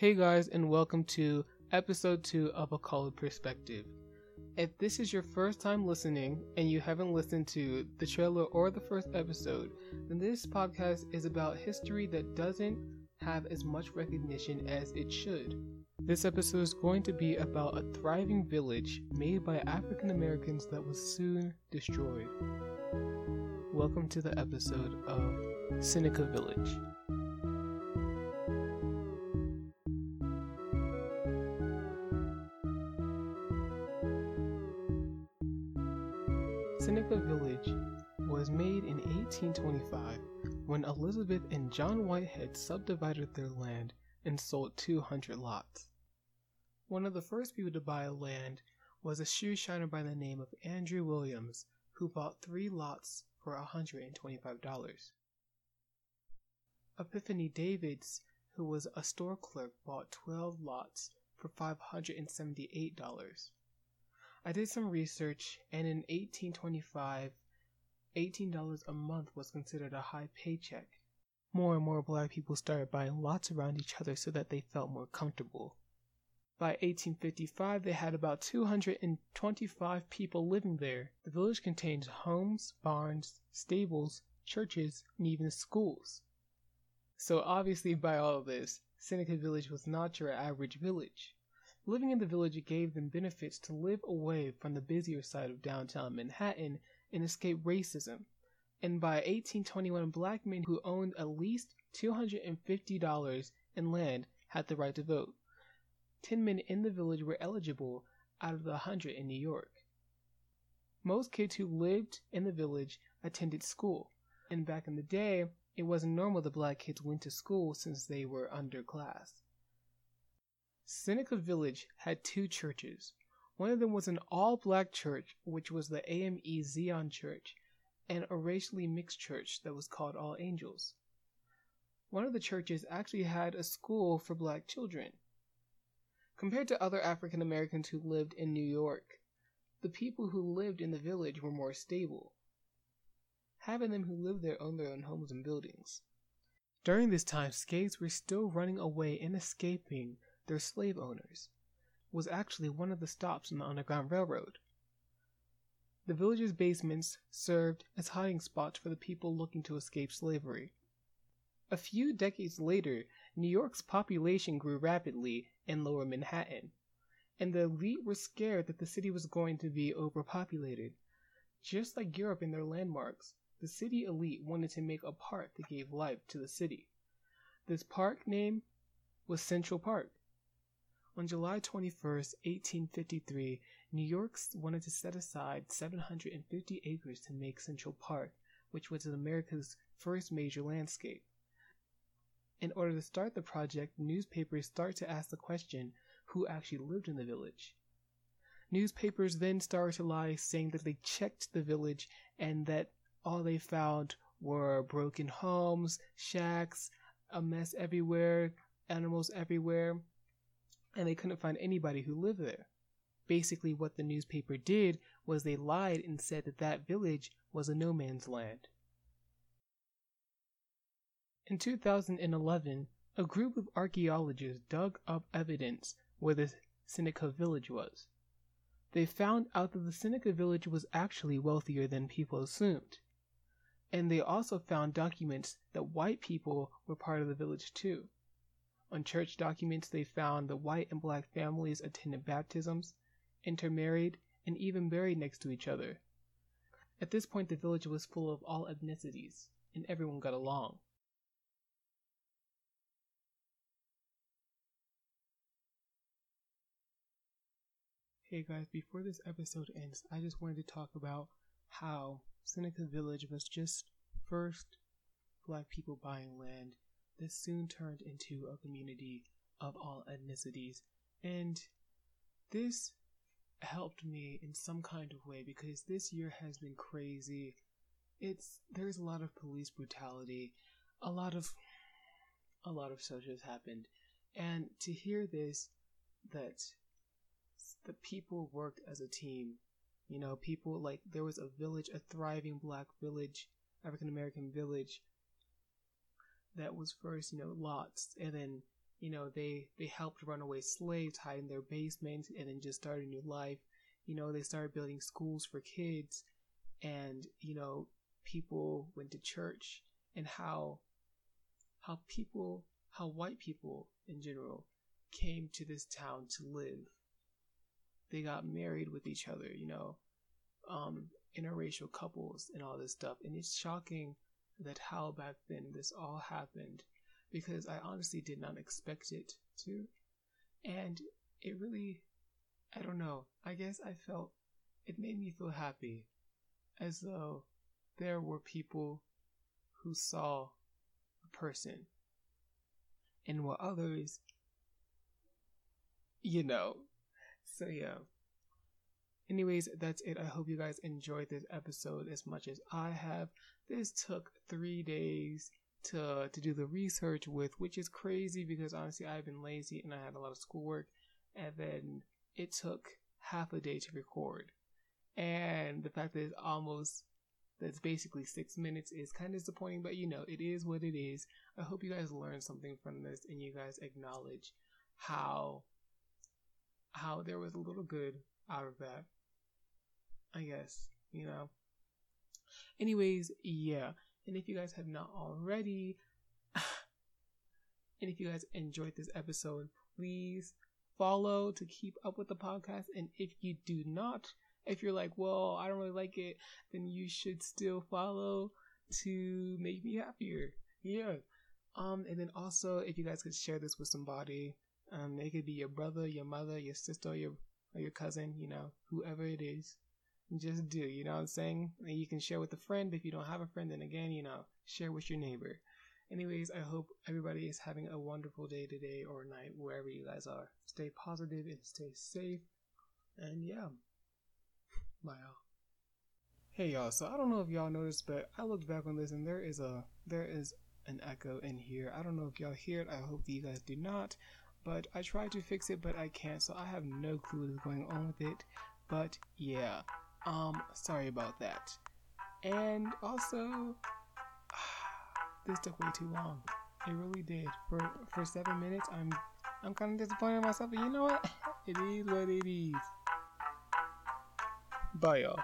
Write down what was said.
Hey guys, and welcome to episode 2 of A Colored Perspective. If this is your first time listening and you haven't listened to the trailer or the first episode, then this podcast is about history that doesn't have as much recognition as it should. This episode is going to be about a thriving village made by African Americans that was soon destroyed. Welcome to the episode of Seneca Village. Seneca Village was made in 1825 when Elizabeth and John Whitehead subdivided their land and sold 200 lots. One of the first people to buy land was a shoe shiner by the name of Andrew Williams, who bought three lots for $125. Epiphany Davis, who was a store clerk, bought 12 lots for $578. I did some research, and in 1825, $18 a month was considered a high paycheck. More and more black people started buying lots around each other so that they felt more comfortable. By 1855, they had about 225 people living there. The village contained homes, barns, stables, churches, and even schools. So, obviously, by all of this, Seneca Village was not your average village. Living in the village gave them benefits to live away from the busier side of downtown Manhattan and escape racism. And by 1821, black men who owned at least $250 in land had the right to vote. Ten men in the village were eligible out of the hundred in New York. Most kids who lived in the village attended school, and back in the day, it wasn't normal that black kids went to school since they were underclass. Seneca Village had two churches. One of them was an all black church, which was the AME Zion Church, and a racially mixed church that was called All Angels. One of the churches actually had a school for black children. Compared to other African Americans who lived in New York, the people who lived in the village were more stable, having them who lived there own their own homes and buildings. During this time, slaves were still running away and escaping their slave owners, was actually one of the stops on the Underground Railroad. The village's basements served as hiding spots for the people looking to escape slavery. A few decades later, New York's population grew rapidly in lower Manhattan, and the elite were scared that the city was going to be overpopulated. Just like Europe in their landmarks, the city elite wanted to make a park that gave life to the city. This park name was Central Park. On July 21, 1853, New York wanted to set aside 750 acres to make Central Park, which was America's first major landscape. In order to start the project, newspapers start to ask the question who actually lived in the village. Newspapers then started to lie, saying that they checked the village and that all they found were broken homes, shacks, a mess everywhere, animals everywhere and they couldn't find anybody who lived there. Basically, what the newspaper did was they lied and said that that village was a no man's land. In 2011, a group of archaeologists dug up evidence where the Seneca village was. They found out that the Seneca village was actually wealthier than people assumed. And they also found documents that white people were part of the village too. On church documents, they found that white and black families attended baptisms, intermarried, and even buried next to each other. At this point, the village was full of all ethnicities, and everyone got along. Hey guys, before this episode ends, I just wanted to talk about how Seneca Village was just first black people buying land this soon turned into a community of all ethnicities, and this helped me in some kind of way because this year has been crazy. It's there's a lot of police brutality, a lot of a lot of has happened, and to hear this that the people worked as a team. You know, people like there was a village, a thriving black village, African American village that was first, you know, lots, and then you know, they they helped runaway slaves hide in their basements and then just started a new life. You know, they started building schools for kids, and you know, people went to church, and how how people how white people in general came to this town to live. They got married with each other, you know, um, interracial couples and all this stuff. And it's shocking that how back then this all happened because I honestly did not expect it to. And it really, I don't know, I guess I felt, it made me feel happy as though there were people who saw a person and while others, you know. So, yeah. Anyways, that's it. I hope you guys enjoyed this episode as much as I have. This took three days to to do the research with, which is crazy because honestly I've been lazy and I had a lot of schoolwork, and then it took half a day to record, and the fact that it's almost that's basically six minutes is kind of disappointing, but you know it is what it is. I hope you guys learned something from this and you guys acknowledge how how there was a little good out of that. Guess you know. Anyways, yeah. And if you guys have not already, and if you guys enjoyed this episode, please follow to keep up with the podcast. And if you do not, if you're like, well, I don't really like it, then you should still follow to make me happier. Yeah. Um, and then also, if you guys could share this with somebody, um, it could be your brother, your mother, your sister, your or your cousin, you know, whoever it is just do, you know what I'm saying? You can share with a friend. But if you don't have a friend, then again, you know, share with your neighbor. Anyways, I hope everybody is having a wonderful day today or night, wherever you guys are. Stay positive and stay safe. And yeah, bye y'all. Hey y'all, so I don't know if y'all noticed, but I looked back on this and there is a there is an echo in here. I don't know if y'all hear it. I hope that you guys do not. But I tried to fix it, but I can't, so I have no clue what's going on with it. But yeah. Um, sorry about that. And also, this took way too long. It really did. For for seven minutes, I'm I'm kind of disappointed in myself. But you know what? It is what it is. Bye, y'all.